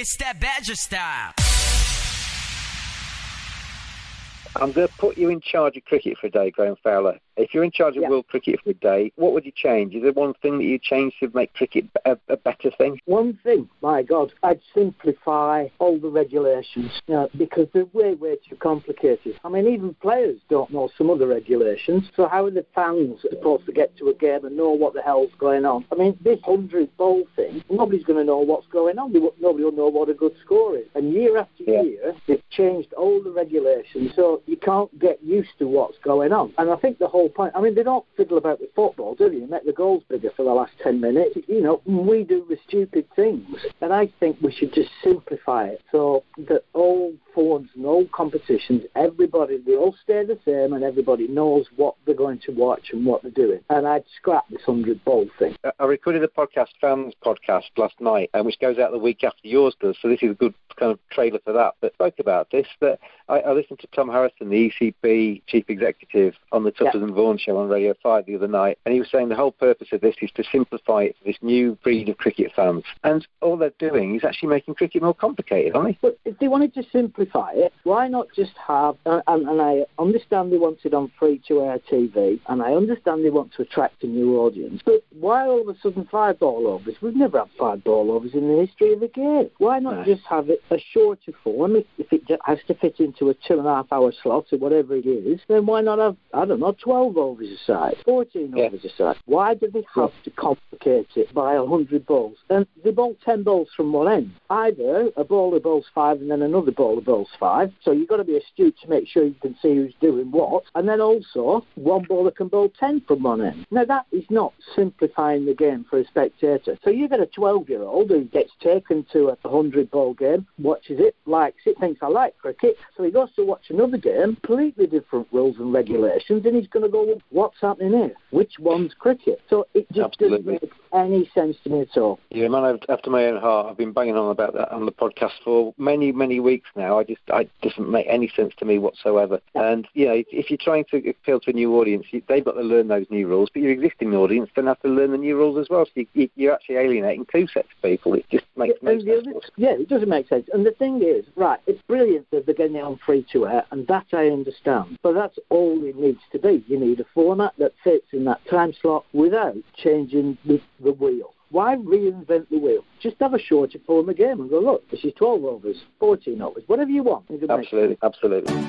It's that Badger style. I'm going to put you in charge of cricket for a day, Graham Fowler. If you're in charge of Yeah. world cricket for a day, what would you change? Is there one thing that you'd change to make cricket a, a better thing? One thing, my God, I'd simplify all the regulations you know, because they're way, way too complicated. I mean, even players don't know some of the regulations. So how are the fans supposed to get to a game and know what the hell's going on? I mean, this hundred ball thing, nobody's going to know what's going on. Nobody will know what a good score is. And year after Yeah. year, they've changed all the regulations, so you can't get used to what's going on. And I think the whole point, I mean, they don't fiddle about with football, do they? Make the goals bigger for the last 10 minutes. You know, we do the stupid things. And I think we should just simplify it so that all forms and all competitions, everybody, they all stay the same and everybody knows what they're going to watch and what they're doing. And I'd scrap this 100 ball thing. I- recorded a podcast, fans podcast, last night, uh, which goes out the week after yours does. So this is a good kind of trailer for that. But spoke about this. That I, I listened to Tom Harrison, the ECB chief executive, on the Tuffers and Vaughan show on Radio Five the other night, and he was saying the whole purpose of this is to simplify it for this new breed of cricket fans. And all they're doing is actually making cricket more complicated, aren't they? But if they wanted to simplify it, why not just have, uh, and, and I understand they want it on free to air TV, and I understand they want to attract a new audience, but why all of a sudden five ball overs? We've never had five ball overs in the history of the game. Why not No. just have it a shorter form? If, if it has to fit into a two and a half hour slot or whatever it is, then why not have, I don't know, 12 overs a side, 14 Yeah. overs a side? Why do they have to complicate it by a 100 balls? And they bowl 10 balls from one end. Either a bowler bowls five and then another bowler bowls five. So you've got to be astute to make sure you can see who's doing what. And then also, one bowler can bowl 10 from one end. Now, that is not simplifying the game for a spectator. So you get a 12 year old who gets taken to a 100 ball game, watches it, likes it, thinks, I like cricket. So he goes to watch another game, completely different rules and regulations, and he's going to go, well, what's happening here? Which one's cricket? So it just Absolutely. doesn't make any sense to me at all. A man after my own heart. I've been banging on about that on the podcast for many, many weeks now. I just, I it doesn't make any sense to me whatsoever. And you know, if, you're trying to appeal to a new audience, you, they've got to learn those new rules. But your existing audience then have to learn the new rules as well. So you, you, you're actually alienating two sets of people. It just makes no sense. yeah, it doesn't make sense. And the thing is, right, it's brilliant that they're getting it on free to air, and that I understand. But that's all it needs to be. You need a format that fits in that time slot without changing the, the wheel. Why reinvent the wheel? Just have a shorter form of game and go, look, this is 12 overs, 14 overs, whatever you want. Makes Absolutely, absolutely.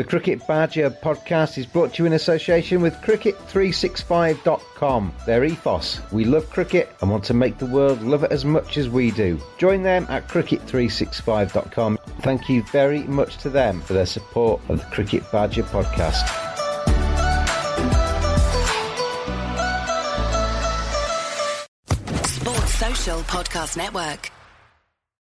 The Cricket Badger podcast is brought to you in association with Cricket365.com. Their ethos we love cricket and want to make the world love it as much as we do. Join them at Cricket365.com. Thank you very much to them for their support of the Cricket Badger podcast. Sports Social Podcast Network.